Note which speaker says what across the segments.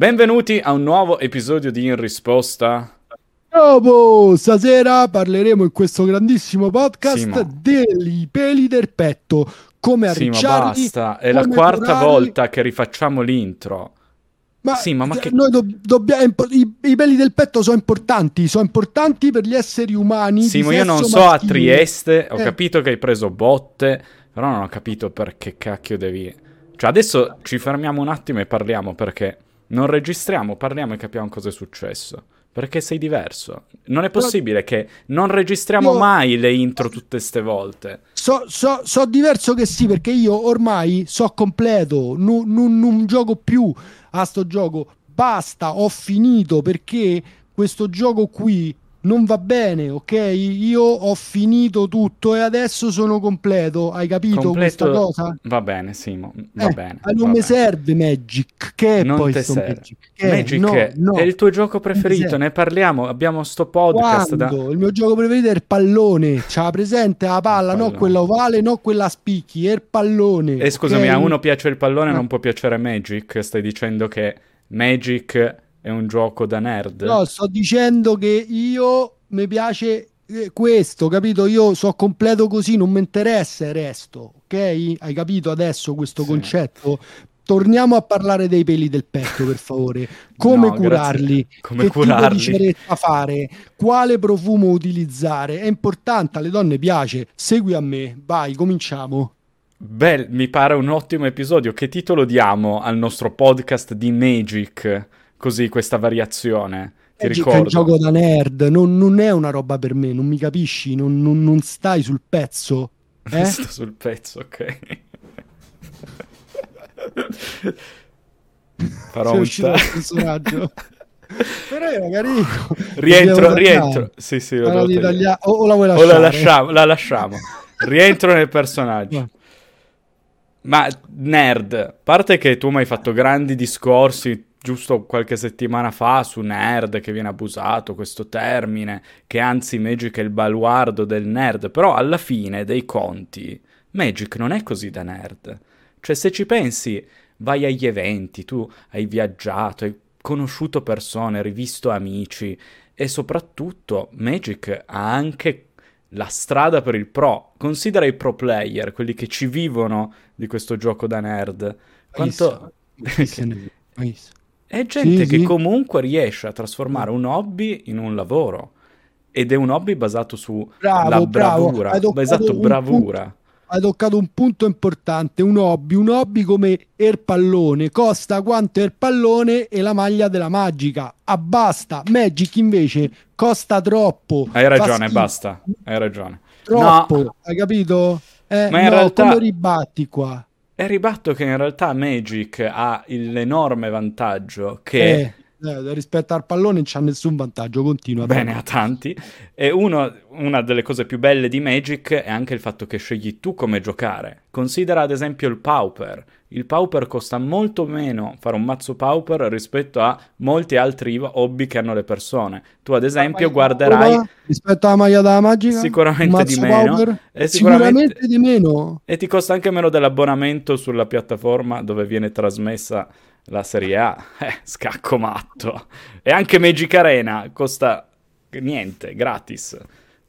Speaker 1: Benvenuti a un nuovo episodio di In Risposta.
Speaker 2: Dopo, stasera parleremo in questo grandissimo podcast
Speaker 1: Simo.
Speaker 2: dei peli del petto, come
Speaker 1: Sì, ma
Speaker 2: arricciarli,
Speaker 1: basta, è la quarta
Speaker 2: curarli.
Speaker 1: volta che rifacciamo l'intro.
Speaker 2: Ma,
Speaker 1: Sì, ma- ma che-
Speaker 2: noi dob- dobbiamo, impo- i, i peli del petto sono importanti, sono importanti per gli esseri umani.
Speaker 1: Sì, ma io non
Speaker 2: sesso
Speaker 1: so a
Speaker 2: maschile.
Speaker 1: Trieste, ho
Speaker 2: Eh.
Speaker 1: capito che hai preso botte, però non ho capito perché cacchio devi... Cioè adesso ci fermiamo un attimo e parliamo perché non registriamo, parliamo e capiamo cosa è successo. Perché sei diverso. Non è possibile che non registriamo
Speaker 2: Io-
Speaker 1: mai le intro tutte ste volte.
Speaker 2: So, so- so diverso che sì, perché io ormai so completo, non, non- non gioco più a sto gioco. Basta, ho finito perché questo gioco qui non va bene, ok? Io ho finito tutto e adesso sono completo. Hai capito questa cosa?
Speaker 1: Va bene, Simo, va
Speaker 2: Eh,
Speaker 1: bene.
Speaker 2: ma non mi serve Magic. Che è
Speaker 1: Non
Speaker 2: poi sto. Magic? Che è?
Speaker 1: Magic
Speaker 2: No,
Speaker 1: è,
Speaker 2: no.
Speaker 1: è il tuo gioco preferito, ne parliamo, abbiamo sto podcast da...
Speaker 2: Il mio gioco preferito è il pallone. C'ha presente la palla, no quella ovale, no quella a spicchi, è il pallone.
Speaker 1: E scusami,
Speaker 2: ok?
Speaker 1: a uno piace il pallone,
Speaker 2: Ah.
Speaker 1: non può piacere Magic? Stai dicendo che Magic è un gioco da nerd?
Speaker 2: No, sto dicendo che io mi piace eh, questo, capito? Io so completo così, non mi interessa il resto, ok? Hai capito adesso questo
Speaker 1: Sì.
Speaker 2: concetto? Torniamo a parlare dei peli del petto, per favore. Come
Speaker 1: No,
Speaker 2: curarli?
Speaker 1: grazie. Come
Speaker 2: che
Speaker 1: curarli?
Speaker 2: fare? Quale profumo utilizzare? È importante, alle donne piace. Segui a me, vai, cominciamo.
Speaker 1: Beh, mi pare un ottimo episodio. Che titolo diamo al nostro podcast di Magic? Così, questa variazione. Ti
Speaker 2: Magic è un
Speaker 1: ricordo.
Speaker 2: gioco da nerd, non, non è una roba per me, non mi capisci, non, non- non stai sul pezzo. Eh?
Speaker 1: Sto sul pezzo, ok. Farò un
Speaker 2: personaggio. Però era carino.
Speaker 1: rientro, rientro. Sì, sì, lo
Speaker 2: italiano- o, o la vuoi
Speaker 1: O
Speaker 2: lasciare?
Speaker 1: la lasciamo, la lasciamo. Rientro nel personaggio. Ma nerd, a parte che tu mi hai fatto grandi discorsi giusto qualche settimana fa su nerd che viene abusato questo termine, che anzi Magic è il baluardo del nerd, però alla fine dei conti Magic non è così da nerd. Cioè se ci pensi, vai agli eventi, tu hai viaggiato, hai conosciuto persone, rivisto amici e soprattutto Magic ha anche la strada per il pro. Considera i pro player, quelli che ci vivono di questo gioco da nerd. Quanto... È gente
Speaker 2: Sì,
Speaker 1: che
Speaker 2: sì.
Speaker 1: comunque riesce a trasformare un hobby in un lavoro. Ed è un hobby basato su
Speaker 2: Bravo,
Speaker 1: la
Speaker 2: bravo.
Speaker 1: bravura.
Speaker 2: Hai
Speaker 1: Esatto, bravura.
Speaker 2: Hai toccato un punto importante, un hobby, un hobby come il pallone, costa quanto il pallone e la maglia della magica. Ah, basta. Magic invece costa troppo.
Speaker 1: Hai ragione, basta. Hai ragione.
Speaker 2: Troppo,
Speaker 1: No.
Speaker 2: hai capito? Eh,
Speaker 1: Ma in
Speaker 2: no,
Speaker 1: realtà-
Speaker 2: come ribatti qua?
Speaker 1: E ribatto che in realtà Magic ha l'enorme vantaggio che...
Speaker 2: Eh, eh, rispetto al pallone non c'ha nessun vantaggio, continua.
Speaker 1: Bene, a tanti. E uno- una delle cose più belle di Magic è anche il fatto che scegli tu come giocare. Considera ad esempio il Pauper. Il Pauper costa molto meno fare un mazzo Pauper rispetto a molti altri hobby che hanno le persone. Tu ad esempio guarderai
Speaker 2: rispetto alla maglia della magica?
Speaker 1: Sicuramente di meno.
Speaker 2: Pauper?
Speaker 1: E
Speaker 2: Sicuramente...
Speaker 1: sicuramente-
Speaker 2: di meno.
Speaker 1: e ti costa anche meno dell'abbonamento sulla piattaforma dove viene trasmessa la Serie A. Eh, scacco matto. E anche Magic Arena costa niente, gratis.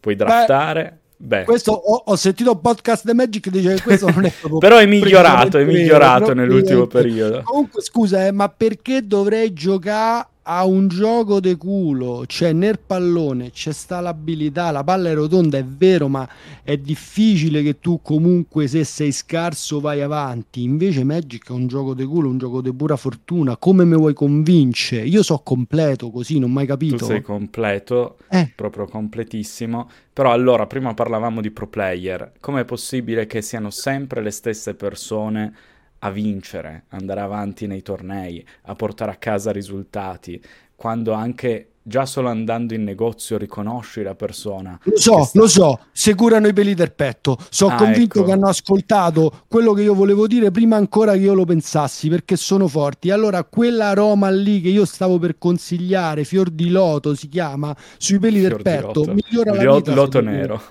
Speaker 1: Puoi draftare. Beh,
Speaker 2: Questo ho, ho sentito un podcast di Magic che dice che questo non è proprio
Speaker 1: però è migliorato, è migliorato nell'ultimo periodo.
Speaker 2: Comunque, scusa, eh, ma perché dovrei giocare a un gioco de culo? Cioè, nel pallone c'è sta l'abilità, la palla è rotonda, è vero, ma è difficile che tu comunque, se sei scarso, vai avanti. Invece Magic è un gioco de culo, un gioco di pura fortuna. Come mi vuoi convincere? Io so completo così, non ho mai
Speaker 1: Tu
Speaker 2: capito.
Speaker 1: sei completo,
Speaker 2: Eh.
Speaker 1: proprio completissimo. Però allora, prima parlavamo di pro player. Com'è possibile che siano sempre le stesse persone a vincere, andare avanti nei tornei, a portare a casa risultati, quando anche già solo andando in negozio riconosci la persona?
Speaker 2: Lo so,
Speaker 1: sta-
Speaker 2: lo so, se curano i peli del petto. Sono
Speaker 1: Ah,
Speaker 2: convinto
Speaker 1: ecco.
Speaker 2: che hanno ascoltato quello che io volevo dire prima ancora che io lo pensassi, perché sono forti. Allora, quella Roma lì che io stavo per consigliare, Fior di Loto si chiama, sui peli del
Speaker 1: Fior di
Speaker 2: petto,
Speaker 1: loto.
Speaker 2: migliora la
Speaker 1: Lo-
Speaker 2: vita.
Speaker 1: loto nero.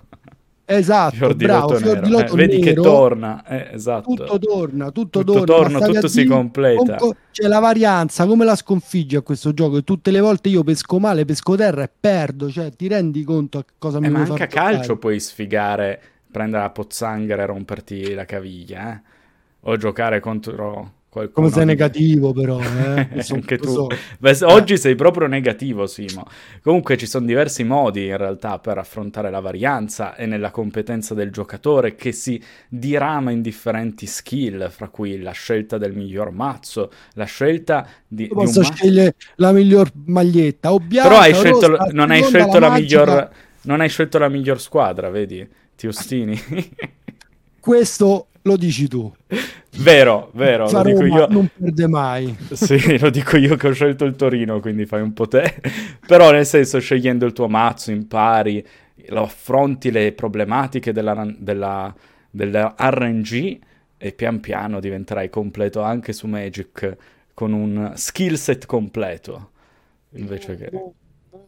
Speaker 2: Esatto,
Speaker 1: Fior di
Speaker 2: bravo,
Speaker 1: loto
Speaker 2: fior di loto
Speaker 1: Eh, vedi che torna, eh, esatto.
Speaker 2: Tutto torna, tutto,
Speaker 1: Tutto
Speaker 2: torna,
Speaker 1: torna, tutto si completa.
Speaker 2: con- C'è la varianza, come la sconfiggi a questo gioco? Tutte le volte io pesco male, pesco terra e perdo, cioè ti rendi conto a cosa mi
Speaker 1: Eh, ma anche a
Speaker 2: giocare?
Speaker 1: calcio puoi sfigare, prendere la pozzanghera e romperti la caviglia, eh? O giocare contro qualcuno
Speaker 2: Come sei
Speaker 1: di-
Speaker 2: negativo però, eh?
Speaker 1: Anche tu.
Speaker 2: so.
Speaker 1: Beh, oggi sei proprio negativo, Simo. Comunque ci sono diversi modi in realtà per affrontare la varianza e nella competenza del giocatore che si dirama in differenti skill, fra cui la scelta del miglior mazzo, la scelta di,
Speaker 2: Io
Speaker 1: di un
Speaker 2: posso
Speaker 1: mazzo.
Speaker 2: scegliere la miglior maglietta o bianca
Speaker 1: Però hai scelto,
Speaker 2: rossa, a
Speaker 1: non hai scelto la miglior, non hai scelto la miglior squadra, vedi? Ti ostini.
Speaker 2: Questo lo dici tu.
Speaker 1: vero, vero, lo dico io.
Speaker 2: non perde mai.
Speaker 1: Sì, lo dico io che ho scelto il Torino, quindi fai un po' te. Però nel senso, scegliendo il tuo mazzo, impari, lo affronti le problematiche della, della, della RNG e pian piano diventerai completo anche su Magic con un skill set completo. Invece che...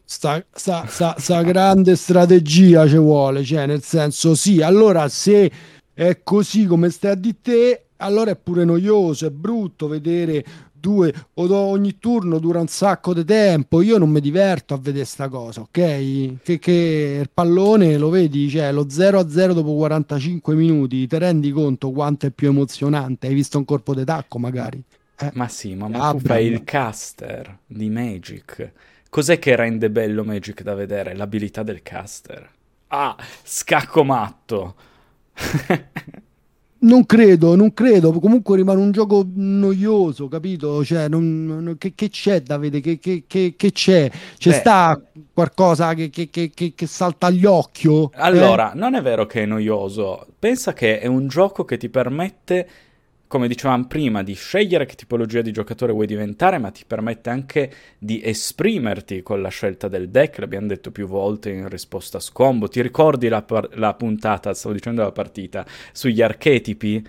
Speaker 2: Sta, sta- sta- sta grande strategia ci vuole, cioè nel senso sì, allora se è così come stai a di te, allora è pure noioso, è brutto vedere due o do- ogni turno dura un sacco di tempo, io non mi diverto a vedere sta cosa, ok? Che, che il pallone lo vedi, cioè lo 0 a 0 dopo 45 minuti, ti rendi conto quanto è più emozionante? Hai visto un colpo di tacco magari? Eh,
Speaker 1: Ma sì, ma, ma tu fai il caster di Magic. Cos'è che rende bello Magic da vedere? L'abilità del caster. Ah, scacco matto.
Speaker 2: Non credo, non credo. Comunque rimane un gioco noioso, capito? Cioè, non- non- che, che c'è da vedere? Che, che- che- che c'è? C'è
Speaker 1: Beh.
Speaker 2: sta qualcosa che, che- che- che- che salta agli occhi?
Speaker 1: Allora, non è vero che è noioso. Pensa che è un gioco che ti permette, come dicevamo prima, di scegliere che tipologia di giocatore vuoi diventare, ma ti permette anche di esprimerti con la scelta del deck. L'abbiamo detto più volte in risposta a Scombo. Ti ricordi la, par- la puntata, stavo dicendo la partita, sugli archetipi?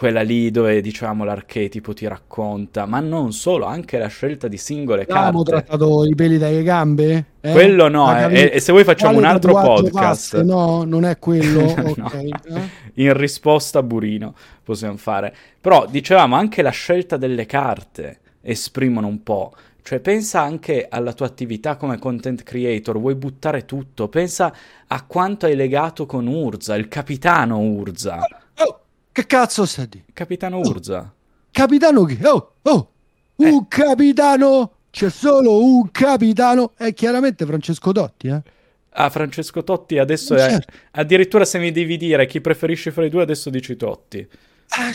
Speaker 1: Quella lì dove diciamo l'archetipo ti racconta, ma non solo, anche la scelta di singole
Speaker 2: Abbiamo
Speaker 1: carte.
Speaker 2: trattato i peli dalle gambe? Eh?
Speaker 1: Quello no, eh, e- e se vuoi facciamo
Speaker 2: Quale
Speaker 1: un altro podcast.
Speaker 2: passe? No, non è quello.
Speaker 1: No.
Speaker 2: Ok. eh?
Speaker 1: in risposta a Burino possiamo fare. Però dicevamo anche la scelta delle carte esprimono un po'. Cioè pensa anche alla tua attività come content creator, vuoi buttare tutto, pensa a quanto hai legato con Urza, il capitano Urza.
Speaker 2: Oh, che cazzo a dire?
Speaker 1: Capitano Urza.
Speaker 2: Capitano che? Oh, oh, un
Speaker 1: Eh.
Speaker 2: capitano! C'è solo un capitano! È chiaramente Francesco Totti, eh?
Speaker 1: Ah, Francesco Totti adesso è...
Speaker 2: certo.
Speaker 1: Addirittura se mi devi dire chi preferisci fra i due, adesso dici Totti.
Speaker 2: Ah,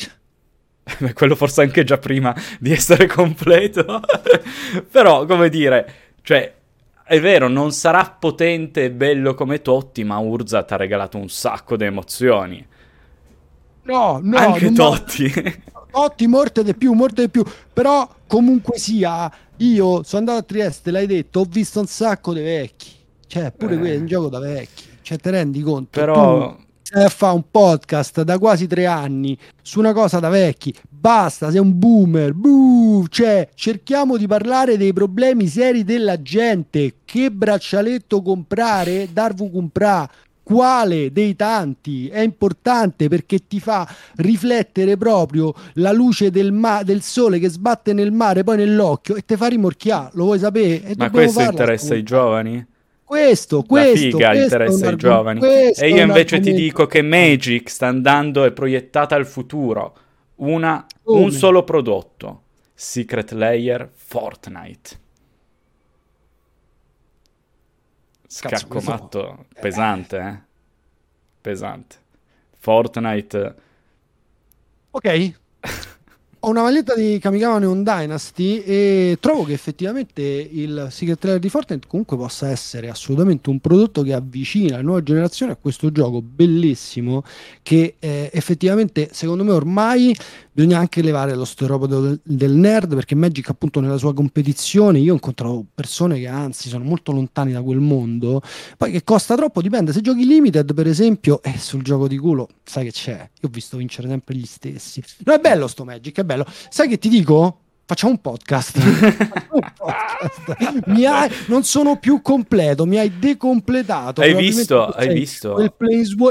Speaker 1: Beh, quello forse anche già prima di essere completo. Però, come dire, cioè, è vero, non sarà potente e bello come Totti, ma Urza ti ha regalato un sacco di emozioni.
Speaker 2: No, no,
Speaker 1: anche Totti.
Speaker 2: Totti morte di più, morte di più. Però comunque sia, io sono andato a Trieste, l'hai detto, ho visto un sacco di vecchi. Cioè, pure
Speaker 1: Eh.
Speaker 2: quello è un gioco da vecchi. Cioè, ti rendi conto?
Speaker 1: Però...
Speaker 2: Tu stai a fare un podcast da quasi tre anni su una cosa da vecchi. Basta, sei un boomer. Buh, cioè, cerchiamo di parlare dei problemi seri della gente. Che braccialetto comprare? Darvi comprare. Quale dei tanti è importante perché ti fa riflettere proprio la luce del, ma- del sole che sbatte nel mare, poi nell'occhio e ti fa rimorchiare. Lo vuoi sapere? E
Speaker 1: Ma questo
Speaker 2: farla,
Speaker 1: interessa
Speaker 2: sta
Speaker 1: ai giovani?
Speaker 2: questo,
Speaker 1: La
Speaker 2: questo,
Speaker 1: figa
Speaker 2: questo
Speaker 1: interessa ai giovani. E io invece ti dico che Magic sta andando e proiettata al futuro. Una, un solo prodotto. Secret Layer Fortnite. Scacco
Speaker 2: questo-
Speaker 1: matto pesante, eh? Pesante. Fortnite.
Speaker 2: Ok. Ho una maglietta di Kamigawa Neon Dynasty e trovo che effettivamente il Secret Lair di Fortnite comunque possa essere assolutamente un prodotto che avvicina la nuova generazione a questo gioco bellissimo che eh, effettivamente secondo me ormai bisogna anche levare lo stereotipo del, del nerd perché Magic appunto nella sua competizione io ho incontrato persone che anzi sono molto lontani da quel mondo. Poi che costa troppo dipende. Se giochi limited per esempio e sul gioco di culo sai che c'è. Io ho visto vincere sempre gli stessi. No è bello sto Magic è bello sai che ti dico facciamo un podcast Facciamo un podcast. Mi hai, non sono più completo, mi hai decompletato.
Speaker 1: Hai visto? Hai visto?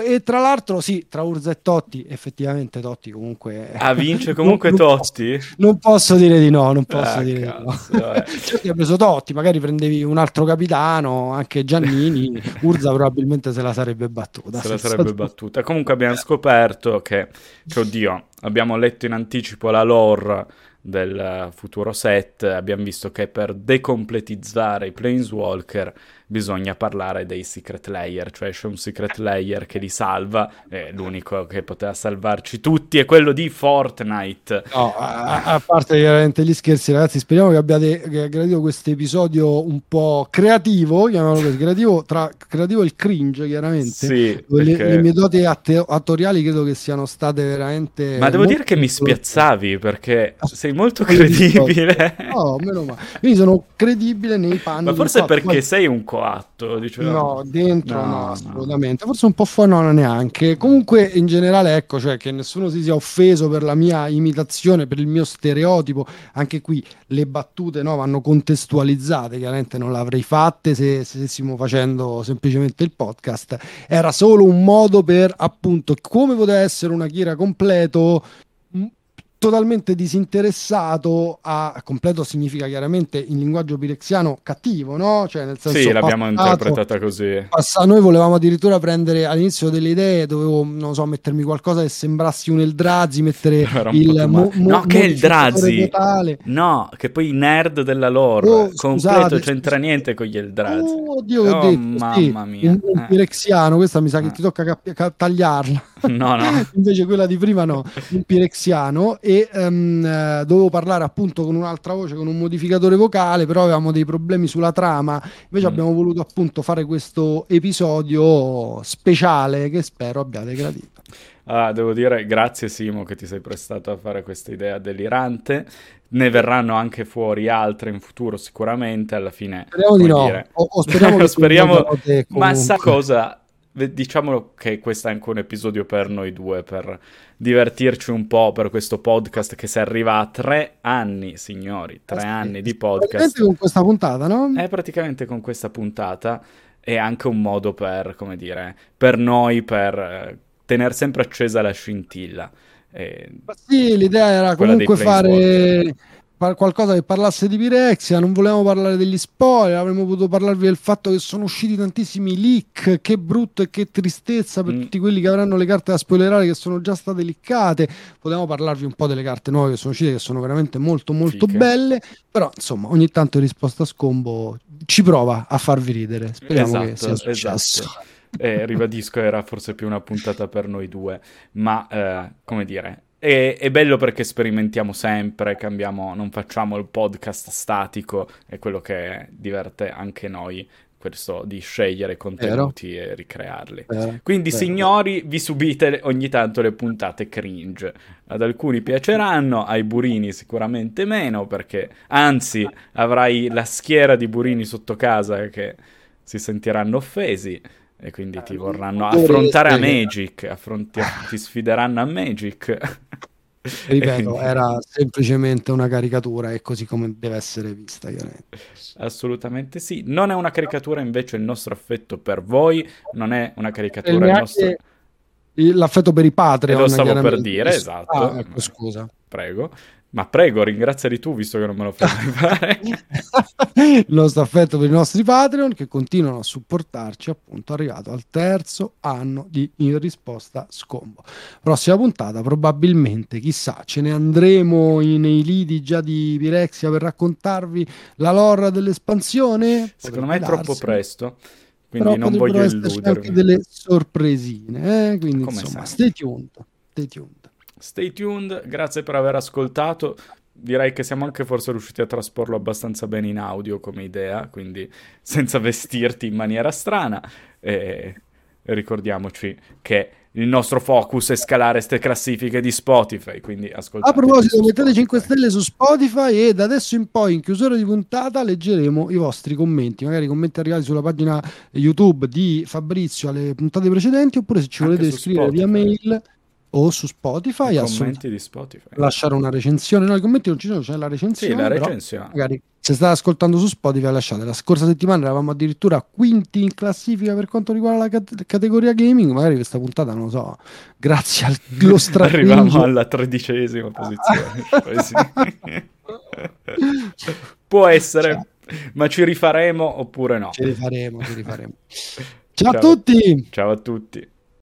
Speaker 2: e tra l'altro, sì, tra Urza e Totti, effettivamente Totti comunque...
Speaker 1: Ah, vince comunque non, Totti?
Speaker 2: Non posso, non posso, dire di no, non posso ah, dire cazzo, di no. certo, hai preso Totti, magari prendevi un altro capitano, anche Giannini, Urza probabilmente se la sarebbe battuta.
Speaker 1: Se la sarebbe battuta. Comunque abbiamo scoperto che, che oddio, abbiamo letto in anticipo la lore del futuro set, abbiamo visto che per decompletizzare i Planeswalker bisogna parlare dei secret layer, cioè c'è un secret layer che li salva, e l'unico che poteva salvarci tutti è quello di Fortnite.
Speaker 2: No, a, a parte chiaramente gli scherzi, ragazzi, speriamo che abbiate gradito questo episodio un po' creativo, chiamiamolo così, creativo, tra creativo e il cringe, chiaramente.
Speaker 1: Sì,
Speaker 2: le, perché... le mie doti att- attoriali credo che siano state veramente...
Speaker 1: Ma devo dire che mi spiazzavi, perché sei molto credibile.
Speaker 2: No, meno male. Quindi sono credibile nei panni.
Speaker 1: Ma forse perché sei un coatto, diciamo.
Speaker 2: No, dentro no, no assolutamente. No. Forse un po' fuori no, neanche. Comunque, in generale, ecco, cioè che nessuno si sia offeso per la mia imitazione, per il mio stereotipo. Anche qui le battute no, vanno contestualizzate. Chiaramente non l'avrei fatte se, se stessimo facendo semplicemente il podcast. Era solo un modo per appunto come poteva essere una Kira completo totalmente disinteressato a completo significa chiaramente in linguaggio pirexiano cattivo, no? Cioè nel senso
Speaker 1: Sì, l'abbiamo passato, interpretata così.
Speaker 2: Passato, noi volevamo addirittura prendere all'inizio delle idee, dovevo non so, mettermi qualcosa che sembrassi un Eldrazi, mettere il
Speaker 1: mo, mo, No, che Eldrazi. Totale. No, che poi i nerd della lore, oh, completo scusate, c'entra niente con gli Eldrazi.
Speaker 2: Oh, Dio, oh, detto, mamma sì, mia. Un, un eh. pirexiano, questa mi sa che eh. ti tocca cap- tagliarla.
Speaker 1: No, no.
Speaker 2: Invece quella di prima no, un pirexiano e um, dovevo parlare appunto con un'altra voce, con un modificatore vocale, però avevamo dei problemi sulla trama, invece mm. abbiamo voluto appunto fare questo episodio speciale che spero abbiate gradito.
Speaker 1: Ah, devo dire grazie Simo che ti sei prestato a fare questa idea delirante. Ne verranno anche fuori altre in futuro sicuramente, alla fine...
Speaker 2: Speriamo di no,
Speaker 1: dire... o, o speriamo speriamo... Ma sa cosa? Diciamo che questo è anche un episodio per noi due, per divertirci un po' per questo podcast che si arriva a tre anni, signori, tre eh anni di podcast.
Speaker 2: Praticamente con questa puntata, no?
Speaker 1: È praticamente con questa puntata è anche un modo per, come dire, per noi, per eh, tenere sempre accesa la scintilla.
Speaker 2: Eh, sì, l'idea era comunque fare qualcosa che parlasse di Pirexia, non volevamo parlare degli spoiler, avremmo potuto parlarvi del fatto che sono usciti tantissimi leak, che brutto e che tristezza per mm. tutti quelli che avranno le carte da spoilerare che sono già state leakate, potevamo parlarvi un po' delle carte nuove che sono uscite che sono veramente molto molto Fiche. belle, però insomma ogni tanto risposta a scombo ci prova a farvi ridere, speriamo esatto, che sia successo. Esatto.
Speaker 1: Eh, ribadisco, era forse più una puntata per noi due, ma eh, come dire, è, è, bello perché sperimentiamo sempre, cambiamo, non facciamo il podcast statico, è quello che diverte anche noi, questo di scegliere contenuti Vero. e ricrearli. Vero. Quindi, Vero. signori, vi subite ogni tanto le puntate cringe. Ad alcuni piaceranno, ai burini sicuramente meno, perché anzi avrai la schiera di burini sotto casa che si sentiranno offesi e quindi ti vorranno affrontare a Magic, affronti- ti sfideranno a Magic.
Speaker 2: Ripeto, era semplicemente una caricatura e così come deve essere vista. Chiaramente.
Speaker 1: Assolutamente sì. Non è una caricatura invece il nostro affetto per voi, non è una caricatura il nostro...
Speaker 2: L'affetto per i Patreon.
Speaker 1: E lo stavo per dire, esatto.
Speaker 2: Ah, ecco, scusa.
Speaker 1: Prego. Ma prego, ringraziali tu, visto che non me lo fai fare.
Speaker 2: il nostro affetto per i nostri Patreon che continuano a supportarci, appunto, arrivato al terzo anno di In Risposta Scombo. Prossima puntata, probabilmente, chissà, ce ne andremo nei lidi già di Pirexia per raccontarvi la lore dell'espansione?
Speaker 1: Secondo me è darsi. troppo presto. Quindi Però non voglio illudervi.
Speaker 2: anche delle sorpresine, eh? quindi Come insomma, stay tuned, stay tuned.
Speaker 1: Stay tuned, grazie per aver ascoltato. Direi che siamo anche forse riusciti a trasporlo abbastanza bene in audio come idea, quindi senza vestirti in maniera strana. E ricordiamoci che il nostro focus è scalare queste classifiche di Spotify, quindi ascoltate.
Speaker 2: A proposito, mettete 5 stelle su Spotify e da adesso in poi, in chiusura di puntata, leggeremo i vostri commenti, magari commenti arrivati sulla pagina YouTube di Fabrizio alle puntate precedenti, oppure se ci volete scrivere via mail o su Spotify.
Speaker 1: I commenti di Spotify.
Speaker 2: Lasciare una recensione. No, i commenti non ci sono, c'è la recensione.
Speaker 1: Sì, la recensione.
Speaker 2: Magari se state ascoltando su Spotify lasciate. La scorsa settimana eravamo addirittura quinti in classifica per quanto riguarda la cat- categoria gaming. Magari questa puntata, non lo so, grazie allo strategico.
Speaker 1: Arriviamo alla tredicesima posizione. Può essere, cioè. ma ci rifaremo oppure no.
Speaker 2: Ci rifaremo, ci rifaremo. Ciao, Ciao a tutti!
Speaker 1: Ciao a tutti!